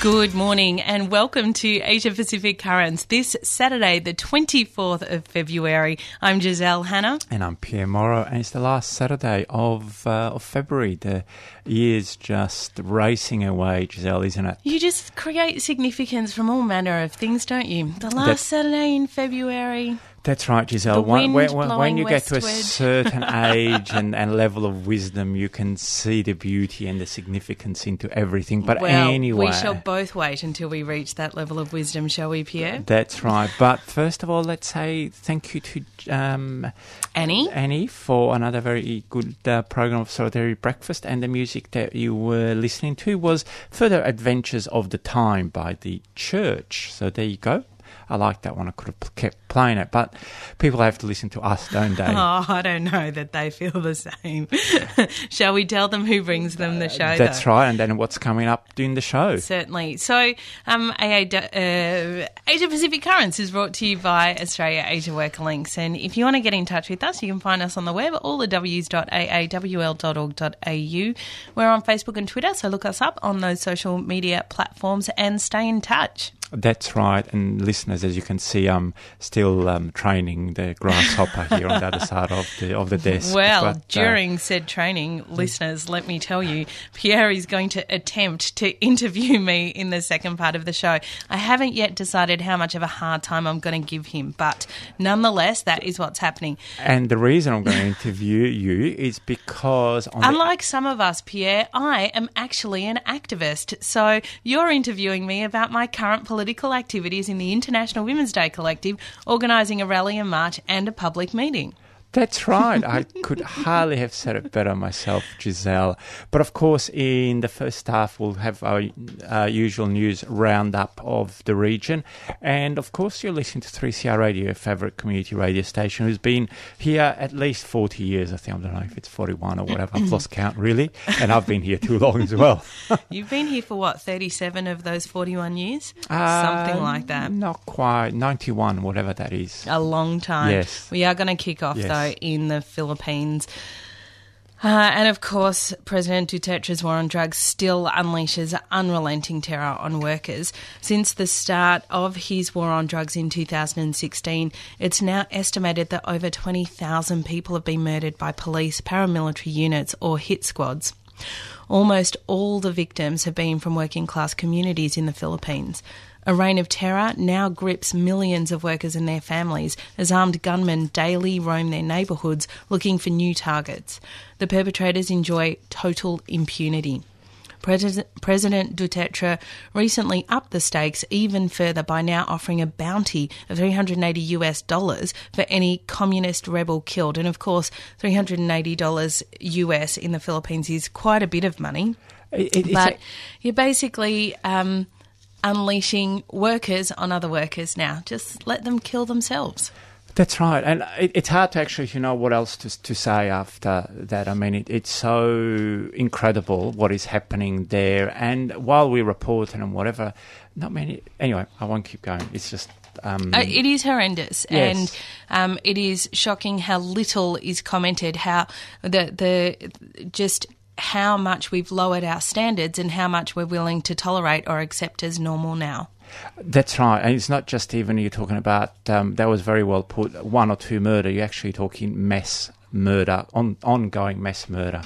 Good morning and welcome to Asia Pacific Currents this Saturday, the 24th of February. I'm Giselle Hanna. And I'm Pierre Morrow, and it's the last Saturday of, uh, of February. The year's just racing away, Giselle, isn't it? You just create significance from all manner of things, don't you? The last That's- Saturday in February. That's right, Giselle. When- when, when, you get to a certain age and, and level of wisdom, you can see the beauty and the significance into everything. But well, anyway. we shall both wait until we reach that level of wisdom, shall we, Pierre? That's right. But first of all, let's say thank you to um, Annie? Annie for another very good uh, program of Solidarity Breakfast. And the music that you were listening to was Further Adventures of the Time by the Church. So there you go. I like that one. I could have kept playing it, but people have to listen to us, don't they? Oh, I don't know that they feel the same. shall we tell them who brings them the show? That's though? right. And then what's coming up during the show? Certainly. So, um, AA, uh, Asia Pacific Currents is brought to you by Australia Asia Worker Links. And if you want to get in touch with us, you can find us on the web, all the w's.aawl.org.au. We're on Facebook and Twitter, so look us up on those social media platforms and stay in touch. That's right. And listeners, as you can see, I'm still um, training the grasshopper here on the other side of the of the desk. Well, But, uh, during said training, listeners, let me tell you, Pierre is going to attempt to interview me in the second part of the show. I haven't yet decided how much of a hard time I'm going to give him, but nonetheless, that is what's happening. And the reason I'm going to interview you is because on the, Unlike some of us, Pierre, I am actually an activist. So you're interviewing me about my current political activities in the International Women's Day Collective, organising a rally and march and a public meeting. That's right. I could hardly have said it better myself, Giselle. But of course, in the first half, we'll have our uh, usual news roundup of the region, and of course, you're listening to 3CR Radio, your favourite community radio station, who's been here at least 40 years. I think I don't know if it's 41 or whatever. I've lost count really, and I've been here too long as well. You've been here for what, 37 of those 41 years? Something like that. Uh, Not quite 91, whatever that is. A long time. Yes. We are going to kick off, Yes. though, in the Philippines. Uh, and of course, President Duterte's war on drugs still unleashes unrelenting terror on workers. Since the start of his war on drugs in 2016, it's now estimated that over 20,000 people have been murdered by police, paramilitary units, or hit squads. Almost all the victims have been from working class communities in the Philippines. A reign of terror now grips millions of workers and their families as armed gunmen daily roam their neighbourhoods looking for new targets. The perpetrators enjoy total impunity. Pres- Duterte recently upped the stakes even further by now offering a bounty of 380 US dollars for any communist rebel killed. And of course, 380 dollars US in the Philippines is quite a bit of money. It- it- But a- you're basically um, unleashing workers on other workers now. Just let them kill themselves. That's right, and it, it's hard to actually you know what else to to say after that. I mean, it, it's so incredible what is happening there, and while we report and whatever, not many. Anyway, I won't keep going. It's just. Um, Uh, it is horrendous, Yes. and um, it is shocking how little is commented. How the the just how much we've lowered our standards and how much we're willing to tolerate or accept as normal now. That's right, and it's not just even you're talking about. Um, that was very well put. One or two murder. You're actually talking mass murder, on, ongoing mass murder.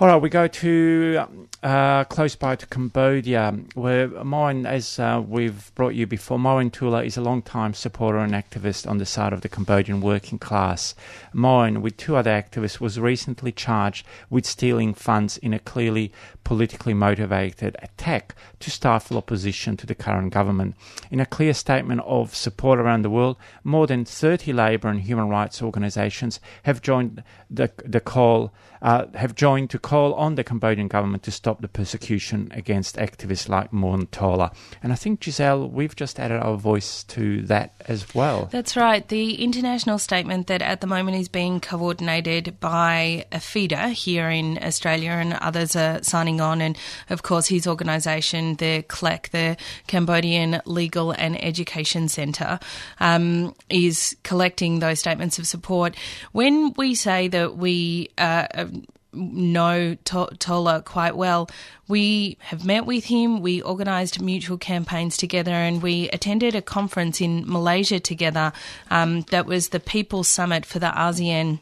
All right, we go to uh, close by to Cambodia, where Moeun, as uh, we've brought you before, Moeun Tola is a long-time supporter and activist on the side of the Cambodian working class. Moeun, with two other activists, was recently charged with stealing funds in a clearly politically motivated attack to stifle opposition to the current government. In a clear statement of support around the world, more than 30 labour and human rights organisations have joined the, the call uh, have joined to call on the Cambodian government to stop the persecution against activists like Moeun Tola. And I think, Giselle, we've just added our voice to that as well. That's right. The international statement that at the moment is being coordinated by APHEDA here in Australia and others are signing on. And of course, his organisation, the CLEC, the Cambodian Legal and Education Centre, um, is collecting those statements of support. When we say that we uh, know Tola quite well. We have met with him, we organised mutual campaigns together, and we attended a conference in Malaysia together um, that was the People's Summit for the ASEAN.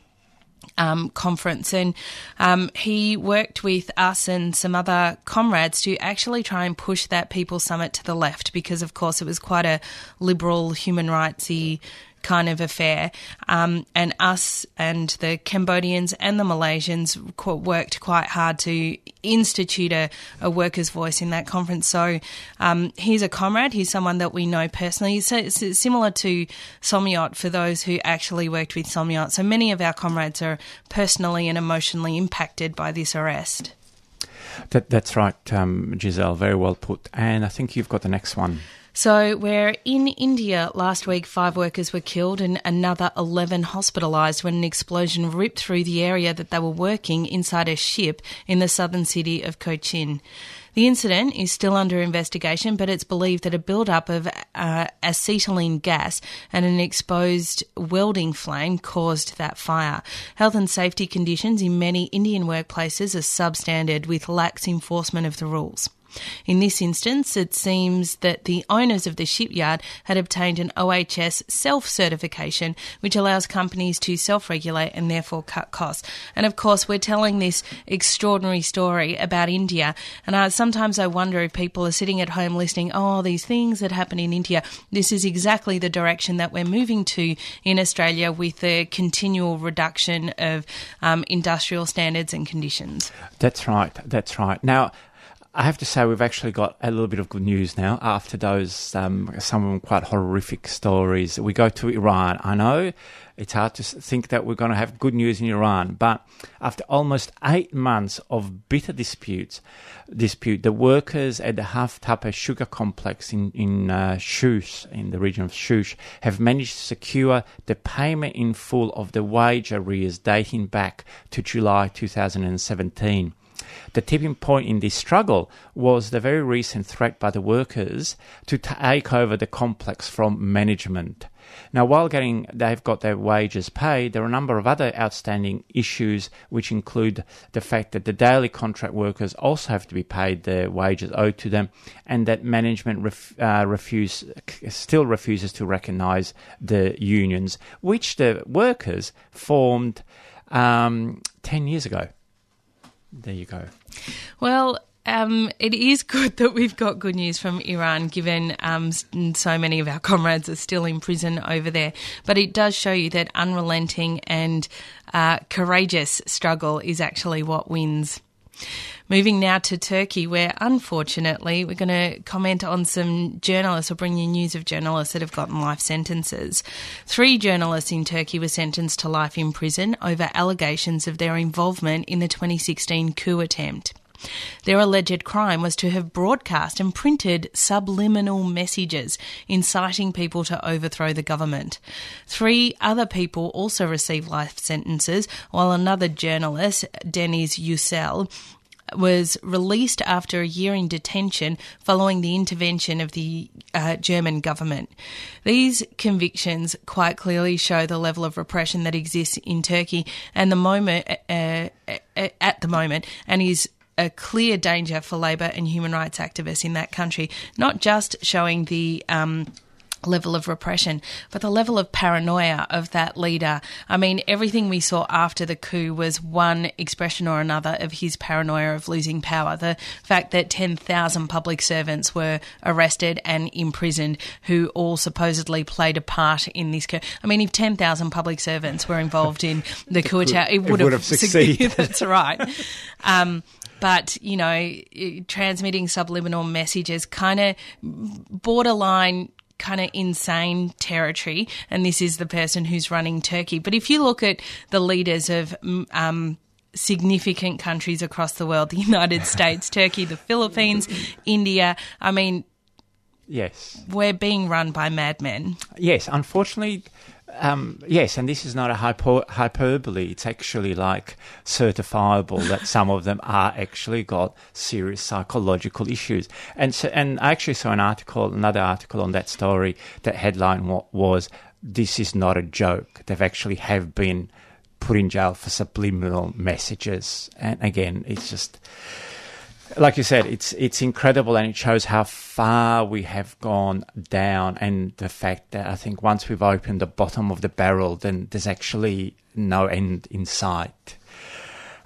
Um, conference and um, he worked with us and some other comrades to actually try and push that People's Summit to the left because, of course, it was quite a liberal, human rightsy kind of affair. Um, and us and the Cambodians and the Malaysians worked quite hard to institute a, a workers' voice in that conference. So um, he's a comrade. He's someone that we know personally. So it's similar to Somyot for those who actually worked with Somyot. So many of our comrades are personally and emotionally impacted by this arrest. That, that's right, um, Giselle. Very well put. And I think you've got the next one. So, where in India last week, five workers were killed and another 11 hospitalised when an explosion ripped through the area that they were working inside a ship in the southern city of Cochin. The incident is still under investigation, but it's believed that a build-up of uh, acetylene gas and an exposed welding flame caused that fire. Health and safety conditions in many Indian workplaces are substandard with lax enforcement of the rules. In this instance, it seems that the owners of the shipyard had obtained an OHS self certification, which allows companies to self regulate and therefore cut costs. And of course, we're telling this extraordinary story about India. And I, sometimes I wonder if people are sitting at home listening, oh, these things that happen in India. This is exactly the direction that we're moving to in Australia with the continual reduction of um, industrial standards and conditions. That's right. That's right. Now, I have to say, we've actually got a little bit of good news now after those, um, some quite horrific stories. We go to Iran. I know it's hard to think that we're going to have good news in Iran, but after almost eight months of bitter disputes, dispute, the workers at the Haft Tappeh sugar complex in, in uh, Shush, in the region of Shush, have managed to secure the payment in full of the wage arrears dating back to July 2017. The tipping point in this struggle was the very recent threat by the workers to take over the complex from management. Now, while getting they've got their wages paid, there are a number of other outstanding issues, which include the fact that the daily contract workers also have to be paid their wages owed to them, and that management ref, uh, refuse still refuses to recognise the unions, which the workers formed um, ten years ago. There you go. Well, um, it is good that we've got good news from Iran, given um, so many of our comrades are still in prison over there. But it does show you that unrelenting and uh, courageous struggle is actually what wins. Moving now to Turkey, where unfortunately we're going to comment on some journalists or bring you news of journalists that have gotten life sentences. Three journalists in Turkey were sentenced to life in prison over allegations of their involvement in the 2016 coup attempt. Their alleged crime was to have broadcast and printed subliminal messages inciting people to overthrow the government. Three other people also received life sentences, while another journalist, Deniz Yücel, was released after a year in detention following the intervention of the uh, German government. These convictions quite clearly show the level of repression that exists in Turkey and the moment uh, uh at the moment, and is a clear danger for labour and human rights activists in that country. Not just showing the um, level of repression, but the level of paranoia of that leader. I mean, everything we saw after the coup was one expression or another of his paranoia of losing power. The fact that 10,000 public servants were arrested and imprisoned who all supposedly played a part in this coup. I mean, if 10,000 public servants were involved in the coup attempt, it would, it would have, have succeeded. That's right. Um, but you know, transmitting subliminal messages, kind of borderline. Kind of insane territory, and this is the person who's running Turkey. But if you look at the leaders of um, significant countries across the world, the United States, Turkey, the Philippines, India, I mean, Yes. we're being run by madmen. Yes, unfortunately, um, yes, and this is not a hyper- hyperbole. It's actually like certifiable that some of them are actually got serious psychological issues. And so, and I actually saw an article, another article on that story. That headline was, "This is not a joke. They've actually have been put in jail for subliminal messages." And again, it's just like you said, it's it's incredible, and it shows how far we have gone down, and the fact that I think once we've opened the bottom of the barrel, then there's actually no end in sight.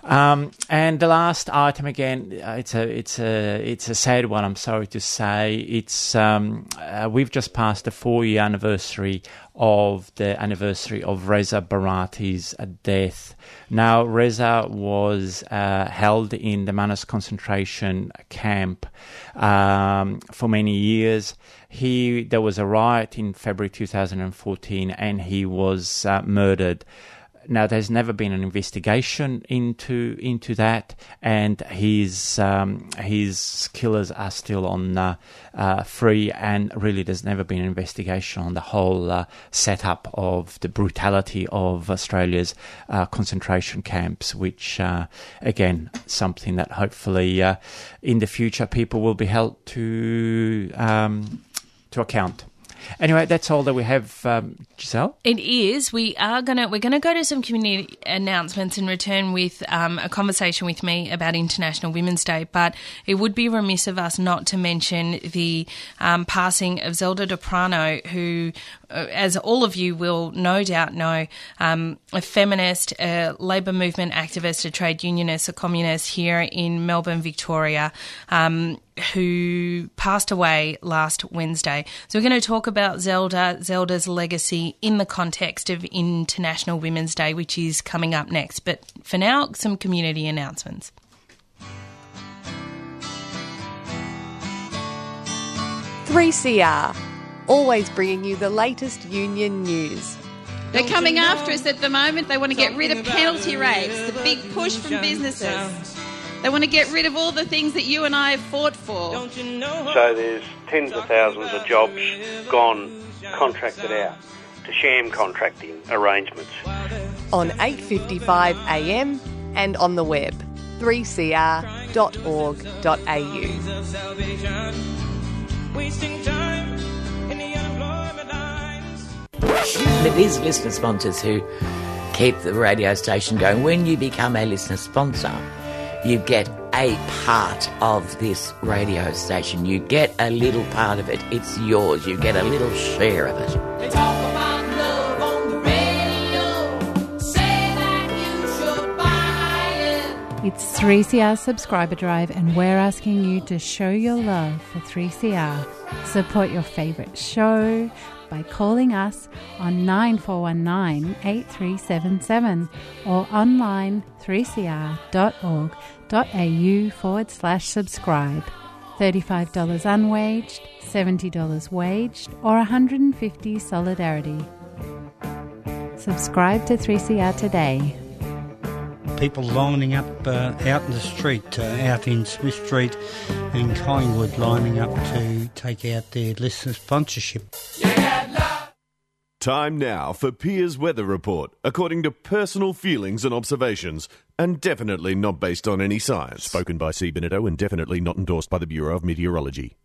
Um, and the last item again, uh, it's a it's a it's a sad one. I'm sorry to say. It's um, uh, we've just passed the four year anniversary of the anniversary of Reza Barati's uh, death. Now Reza was uh, held in the Manus concentration camp um, for many years. He there was a riot in February 2014, and he was uh, murdered. Now, there's never been an investigation into into that, and his um, his killers are still on uh, uh, free, and really, there's never been an investigation on the whole uh, setup of the brutality of Australia's uh, concentration camps, which, uh, again, something that hopefully uh, in the future people will be held to um, to account. Anyway, that's all that we have, um, Giselle. It is. We are gonna we're gonna go to some community announcements and return with um, a conversation with me about International Women's Day. But it would be remiss of us not to mention the um, passing of Zelda D'Aprano, who, uh, as all of you will no doubt know, um, a feminist, a labour movement activist, a trade unionist, a communist here in Melbourne, Victoria. Um, who passed away last Wednesday. So we're going to talk about Zelda, Zelda's legacy in the context of International Women's Day, which is coming up next. But for now, some community announcements. 3CR, always bringing you the latest union news. They're coming after us at the moment. They want to get rid of penalty rates, the big push from businesses. They want to get rid of all the things that you and I have fought for. So there's tens of thousands of jobs gone contracted out to sham contracting arrangements. On 8:55 a.m. and on the web 3cr.org.au. It is listener sponsors who keep the radio station going. When you become a listener sponsor, you get a part of this radio station. You get a little part of it. It's yours. You get a little share of it. It's 3CR Subscriber Drive, and we're asking you to show your love for 3CR. Support your favourite show by calling us on 9419 8377 or online 3cr.org.au forward slash subscribe. $35 unwaged, $70 waged, or 150 solidarity. Subscribe to 3CR today. People lining up uh, out in the street, uh, out in Smith Street and Collingwood, lining up to take out their listener sponsorship. Time now for Piers Weather Report, according to personal feelings and observations, and definitely not based on any science. Spoken by C. Benito and definitely not endorsed by the Bureau of Meteorology.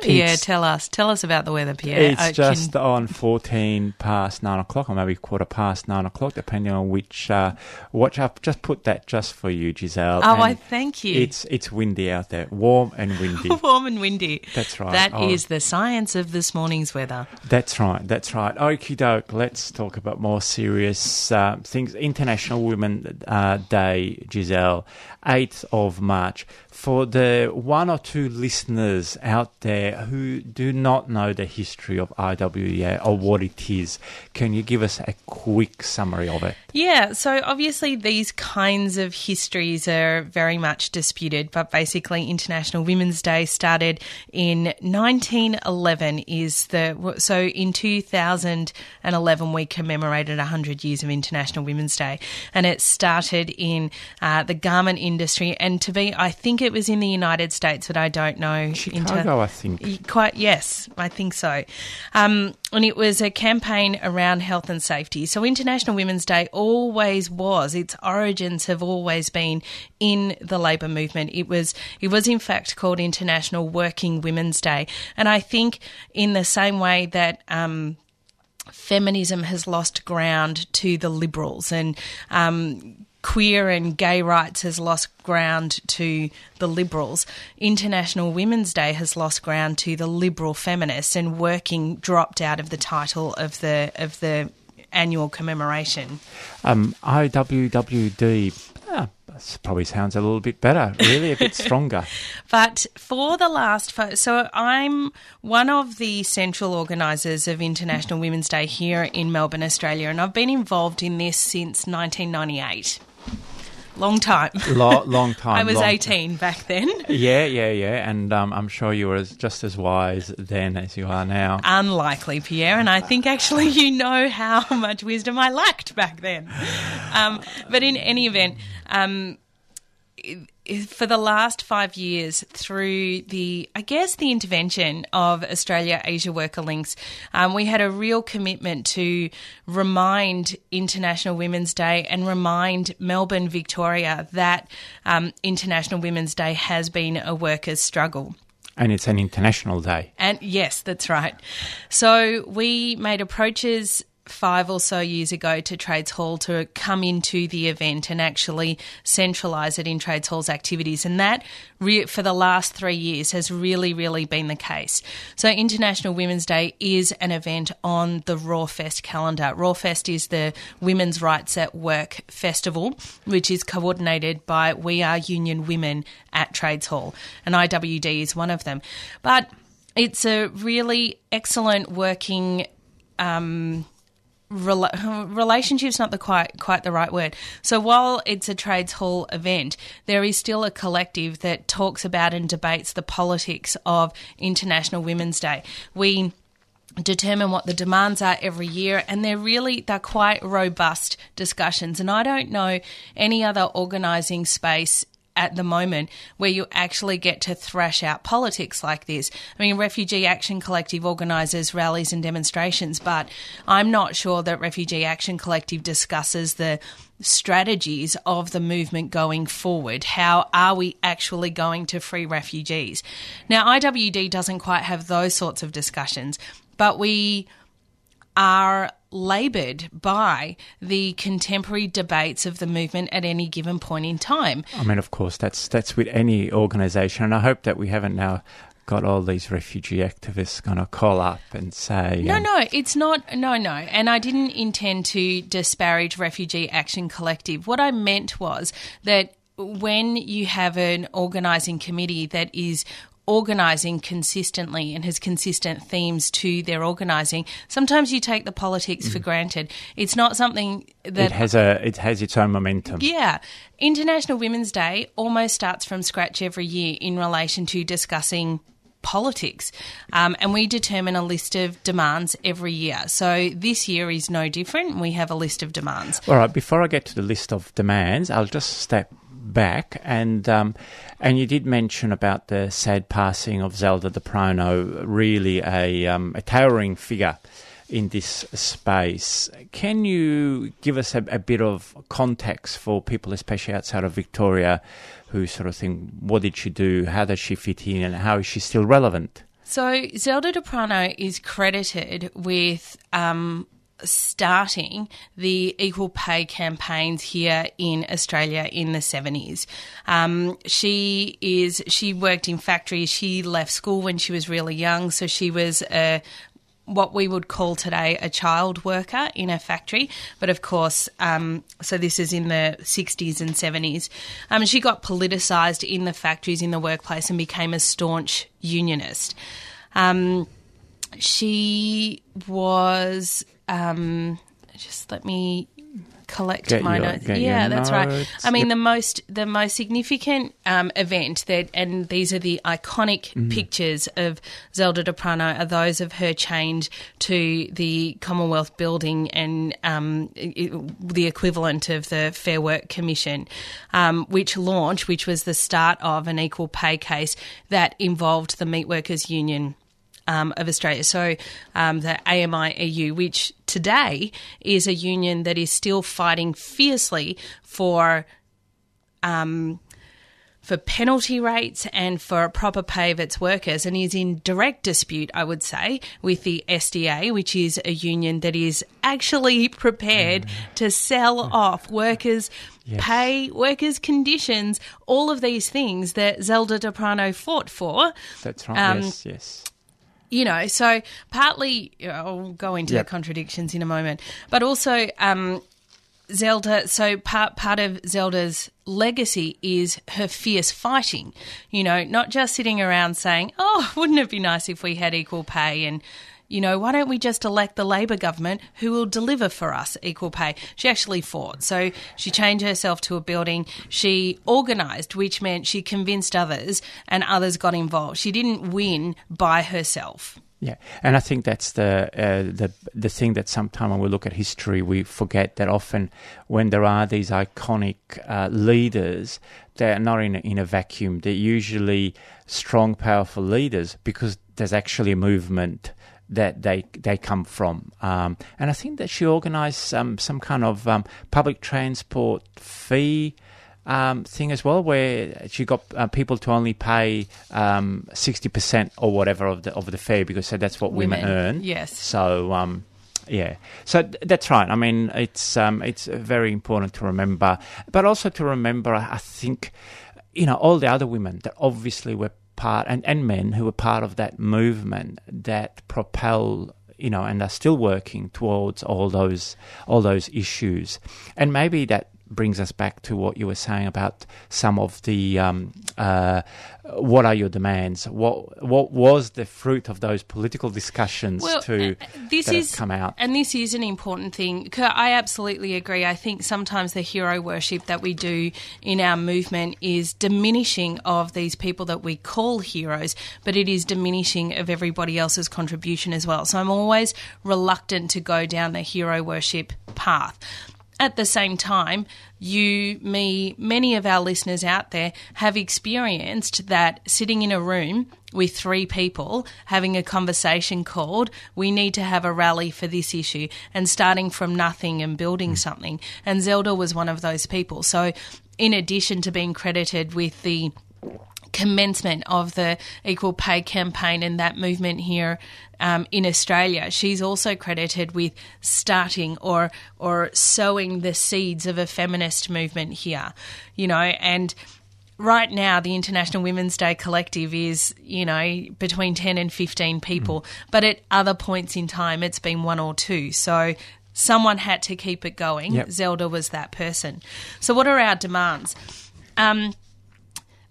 Pierre, It's- tell us. Tell us about the weather, Pierre. It's just can- on 14 past 9 o'clock, or maybe quarter past 9 o'clock, depending on which uh, watch. I've just put that just for you, Giselle. Oh, I thank you. It's, it's windy out there, warm and windy. warm and windy. That's right. That is Oh. the science of this morning's weather. That's right. That's right. Okie doke. Let's talk about more serious uh, things. International Women's uh, Day, Giselle. 8th of March. For the one or two listeners out there who do not know the history of IWEA or what it is, can you give us a quick summary of it? Yeah, so obviously these kinds of histories are very much disputed, but basically International Women's Day started in 1911 is the so in 2011 we commemorated 100 years of International Women's Day and it started in uh, the garment industry and to be I think it was in the United States but I don't know Chicago I think. Quite yes, I think so. Um, and it was a campaign around health and safety. So International Women's Day always was. Its origins have always been in the labour movement. It was it was in fact called International Working Women's Day, and I think in the same way that. Um, feminism has lost ground to the liberals and um, queer and gay rights has lost ground to the liberals. International Women's Day has lost ground to the liberal feminists, and working dropped out of the title of the of the annual commemoration. Um, IWWD. Ah, probably sounds a little bit better, really, a bit stronger. But for the last, fo- so I'm one of the central organisers of International Women's Day here in Melbourne, Australia, and I've been involved in this since 1998. Long time. Lo- long time. I was long 18 back then. Yeah, yeah, yeah. And um, I'm sure you were as, just as wise then as you are now. Unlikely, Pierre, and I think actually you know how much wisdom I lacked back then. Um, but in any event, um, for the last five years, through the, I guess, the intervention of Australia Asia Worker Links, um, we had a real commitment to remind International Women's Day and remind Melbourne, Victoria, that um, International Women's Day has been a workers' struggle. And it's an international day. And yes, that's right. So we made approaches five or so years ago to Trades Hall to come into the event and actually centralise it in Trades Hall's activities. And that, re- for the last three years, has really, really been the case. So, International Women's Day is an event on the Rawfest calendar. Rawfest is the Women's Rights at Work Festival, which is coordinated by We Are Union Women at Trades Hall. And IWD is one of them. But it's a really excellent working. Um, Rela- relationship's not the quite quite the right word. So while it's a trades hall event, there is still a collective that talks about and debates the politics of International Women's Day. We determine what the demands are every year and they're really they're quite robust discussions and I don't know any other organizing space at the moment where you actually get to thrash out politics like this. I mean, Refugee Action Collective organises rallies and demonstrations, but I'm not sure that Refugee Action Collective discusses the strategies of the movement going forward. How are we actually going to free refugees? Now, IWD doesn't quite have those sorts of discussions, but we are laboured by the contemporary debates of the movement at any given point in time. I mean, of course, that's that's with any organisation, and I hope that we haven't now got all these refugee activists going to call up and say, No, um, no, it's not. No, no. And I didn't intend to disparage Refugee Action Collective. What I meant was that when you have an organising committee that is organising consistently and has consistent themes to their organising, sometimes you take the politics for granted. It's not something that it has a it has its own momentum. yeah. International Women's Day almost starts from scratch every year in relation to discussing politics. Um, and we determine a list of demands every year. So this year is no different. We have a list of demands. All right. Before I get to the list of demands, I'll just step back and um, and you did mention about the sad passing of Zelda D'Aprano, really a um, a towering figure in this space. Can you give us a, a bit of context for people, especially outside of Victoria, who sort of think, what did she do? How does she fit in? And how is she still relevant? So Zelda D'Aprano is credited with um, starting the equal pay campaigns here in Australia in the 70s. Um, she is she worked in factories. She left school when she was really young, so she was a what we would call today a child worker in a factory. But of course, um, so this is in the 60s and 70s. Um, she got politicised in the factories, in the workplace, and became a staunch unionist. Um, she was, um, just let me collect Get my your- notes. Yeah, that's right. I mean, Yep. the most the most significant um, event that, and these are the iconic Mm. pictures of Zelda D'Aprano, are those of her chained to the Commonwealth Building and um, the equivalent of the Fair Work Commission, um, which launched, which was the start of an equal pay case that involved the Meat Workers Union um, of Australia. So um, the AMIEU, which today is a union that is still fighting fiercely for. Um, for penalty rates and for a proper pay of its workers, and is in direct dispute, I would say, with the SDA, which is a union that is actually prepared to sell off workers' pay, workers' conditions, all of these things that Zelda D'Aprano fought for. That's right. Um, yes, yes. You know, so partly I'll go into Yep. the contradictions in a moment, but also um, Zelda. So part part of Zelda's legacy is her fierce fighting. You know, not just sitting around saying, "Oh, wouldn't it be nice if we had equal pay?" and you know, why don't we just elect the Labor government who will deliver for us equal pay? She actually fought. So she changed herself to a building. She organised, which meant she convinced others and others got involved. She didn't win by herself. Yeah, and I think that's the uh, the the thing that sometimes when we look at history, we forget that often when there are these iconic uh, leaders, they're not in a, in a vacuum. They're usually strong, powerful leaders because there's actually a movement that they they come from. Um, and I think that she organised um, some kind of um, public transport fee um, thing as well, where she got uh, people to only pay um, sixty percent or whatever of the of the fare because so that's what women, Women, earn. yes. So um, yeah, so th- that's right. I mean, it's um, it's very important to remember, but also to remember, I think, you know, all the other women that obviously were part and, and men who were part of that movement that propel you know and are still working towards all those all those issues. And maybe that brings us back to what you were saying about some of the um, uh, what are your demands what what was the fruit of those political discussions Well, to uh, this that have is come out and this is an important thing. I absolutely agree. I think sometimes the hero worship that we do in our movement is diminishing of these people that we call heroes, but it is diminishing of everybody else's contribution as well. So I'm always reluctant to go down the hero worship path. At the same time, you, me, many of our listeners out there have experienced that sitting in a room with three people having a conversation called, we need to have a rally for this issue, and starting from nothing and building hmm. something. And Zelda was one of those people. So, in addition to being credited with the commencement of the equal pay campaign and that movement here um, in Australia. She's also credited with starting or or sowing the seeds of a feminist movement here, you know, and right now the International Women's Day Collective is, you know, between 10 and 15 people, but at other points in time it's been one or two. So someone had to keep it going. Yep. Zelda was that person. So what are our demands? Um,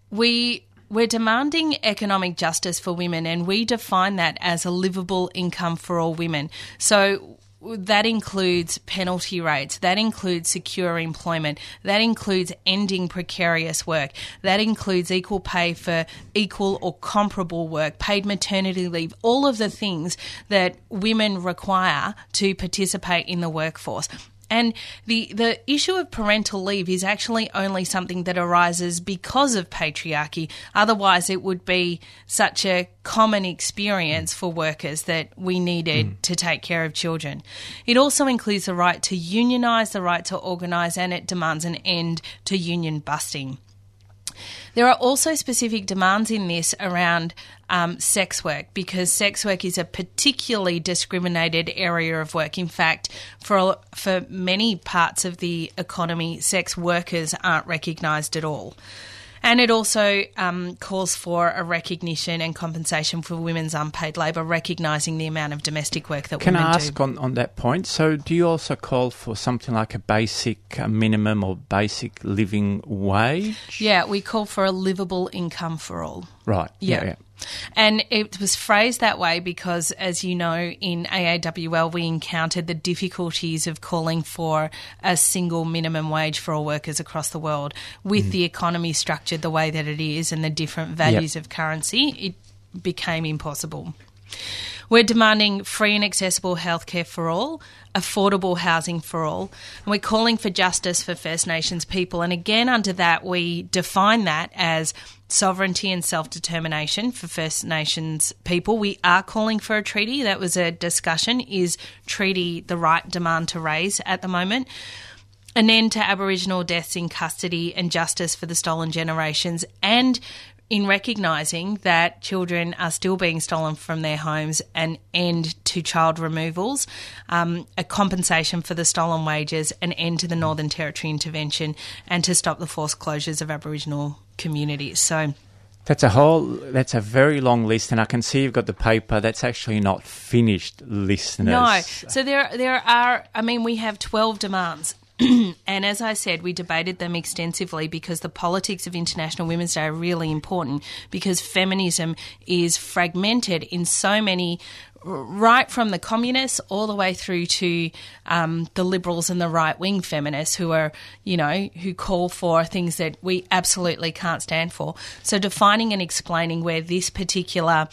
we we're demanding economic justice for women and we define that as a livable income for all women. So that includes penalty rates, that includes secure employment, that includes ending precarious work, that includes equal pay for equal or comparable work, paid maternity leave, all of the things that women require to participate in the workforce. And the, the issue of parental leave is actually only something that arises because of patriarchy. Otherwise, it would be such a common experience for workers that we needed hmm. to take care of children. It also includes the right to unionise, the right to organise, and it demands an end to union busting. There are also specific demands in this around um, sex work because sex work is a particularly discriminated area of work. In fact, for for many parts of the economy, sex workers aren't recognised at all. And it also um, calls for a recognition and compensation for women's unpaid labour, recognising the amount of domestic work that Can women do. Can I ask do. on, on that point? So, do you also call for something like a basic uh, minimum or basic living wage? Yeah, we call for a livable income for all. Right. Yeah. yeah. And it was phrased that way because, as you know, in AAWL, we encountered the difficulties of calling for a single minimum wage for all workers across the world. With Mm. the economy structured the way that it is and the different values of currency, it became impossible. We're demanding free and accessible healthcare for all, affordable housing for all, and we're calling for justice for First Nations people. And again, under that, we define that as sovereignty and self determination for First Nations people. We are calling for a treaty. That was a discussion. Is treaty the right demand to raise at the moment? An end to Aboriginal deaths in custody and justice for the stolen generations, and in recognising that children are still being stolen from their homes, an end to child removals, um, a compensation for the stolen wages, an end to the Northern Territory intervention, and to stop the forced closures of Aboriginal communities. So. That's a whole. That's a very long list, and I can see you've got the paper. That's actually not finished, listeners. No. So there, there are. I mean, we have twelve demands. and as I said, we debated them extensively because the politics of International Women's Day are really important because feminism is fragmented in so many, right from the communists all the way through to um, the liberals and the right wing feminists who are, you know, who call for things that we absolutely can't stand for. So defining and explaining where this particular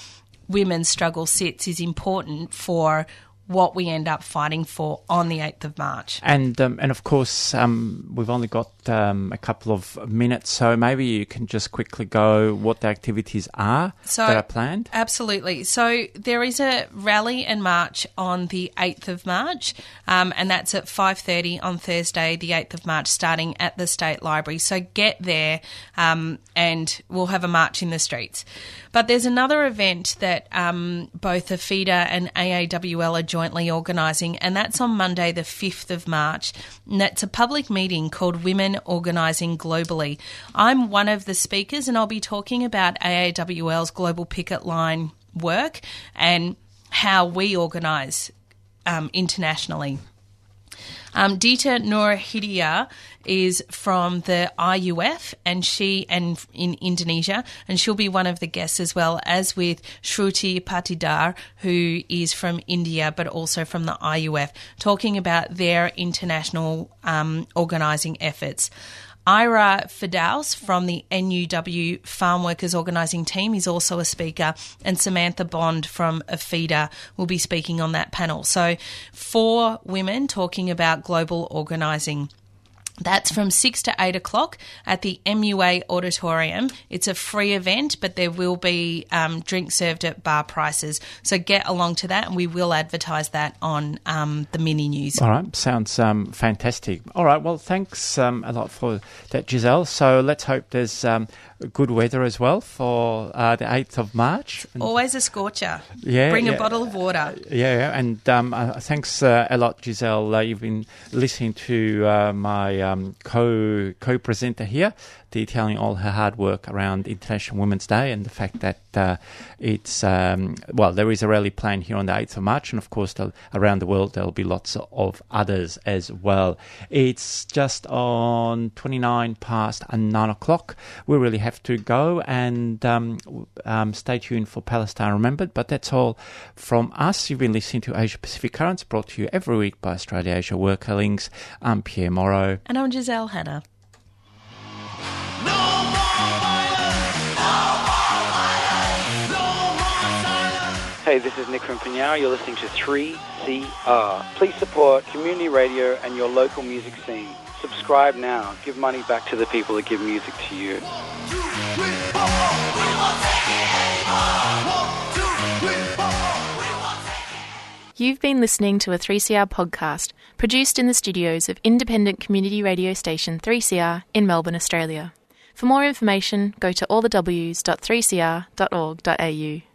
women's struggle sits is important for what we end up fighting for on the 8th of March. And um, and of course, um, we've only got um, a couple of minutes, so maybe you can just quickly go what the activities are So- that are planned. Absolutely. So there is a rally and march on the 8th of March, um, and that's at 5.30 on Thursday, the 8th of March, starting at the State Library. So get there um, and we'll have a march in the streets. But there's another event that um, both the FIDA and AAWL are jointly organising, and that's on Monday, the 5th of March. And that's a public meeting called Women Organising Globally. I'm one of the speakers, and I'll be talking about AAWL's Global Picket Line work and how we organise um, internationally. Um, Dita Nurhidia is from the IUF and she and in Indonesia and she'll be one of the guests as well as with Shruti Patidar who is from India but also from the IUF talking about their international um, organising efforts. Ira Fidaus from the NUW Farm Workers Organising Team is also a speaker, and Samantha Bond from APHEDA will be speaking on that panel. So, four women talking about global organising. That's from 6 to 8 o'clock at the MUA Auditorium. It's a free event, but there will be um, drinks served at bar prices. So get along to that, and we will advertise that on um, the mini news. All right, sounds um, fantastic. All right, well, thanks um, a lot for that, Giselle. So let's hope there's um, good weather as well for uh, the 8th of March. And- Always a scorcher. Yeah, Bring yeah. a bottle of water. Yeah, yeah, and um, uh, thanks uh, a lot, Giselle. Uh, you've been listening to uh, my um, co co presenter here, detailing all her hard work around International Women's Day and the fact that uh, it's um, well, there is a rally planned here on the eighth of March, and of course, around the world there'll be lots of others as well. It's just on twenty nine past and nine o'clock. We really have to go, and um, um, stay tuned for Palestine Remembered. But that's all from us. You've been listening to Asia Pacific Currents, brought to you every week by Australia Asia Worker Links. I'm Pierre Morrow. And I'm Giselle Hanna. Hey, this is Nick from Pinyao. You're listening to 3CR. Please support community radio and your local music scene. Subscribe now. Give money back to the people that give music to you. You've been listening to a 3CR podcast produced in the studios of independent community radio station 3CR in Melbourne, Australia. For more information, go to allthews.3cr.org.au.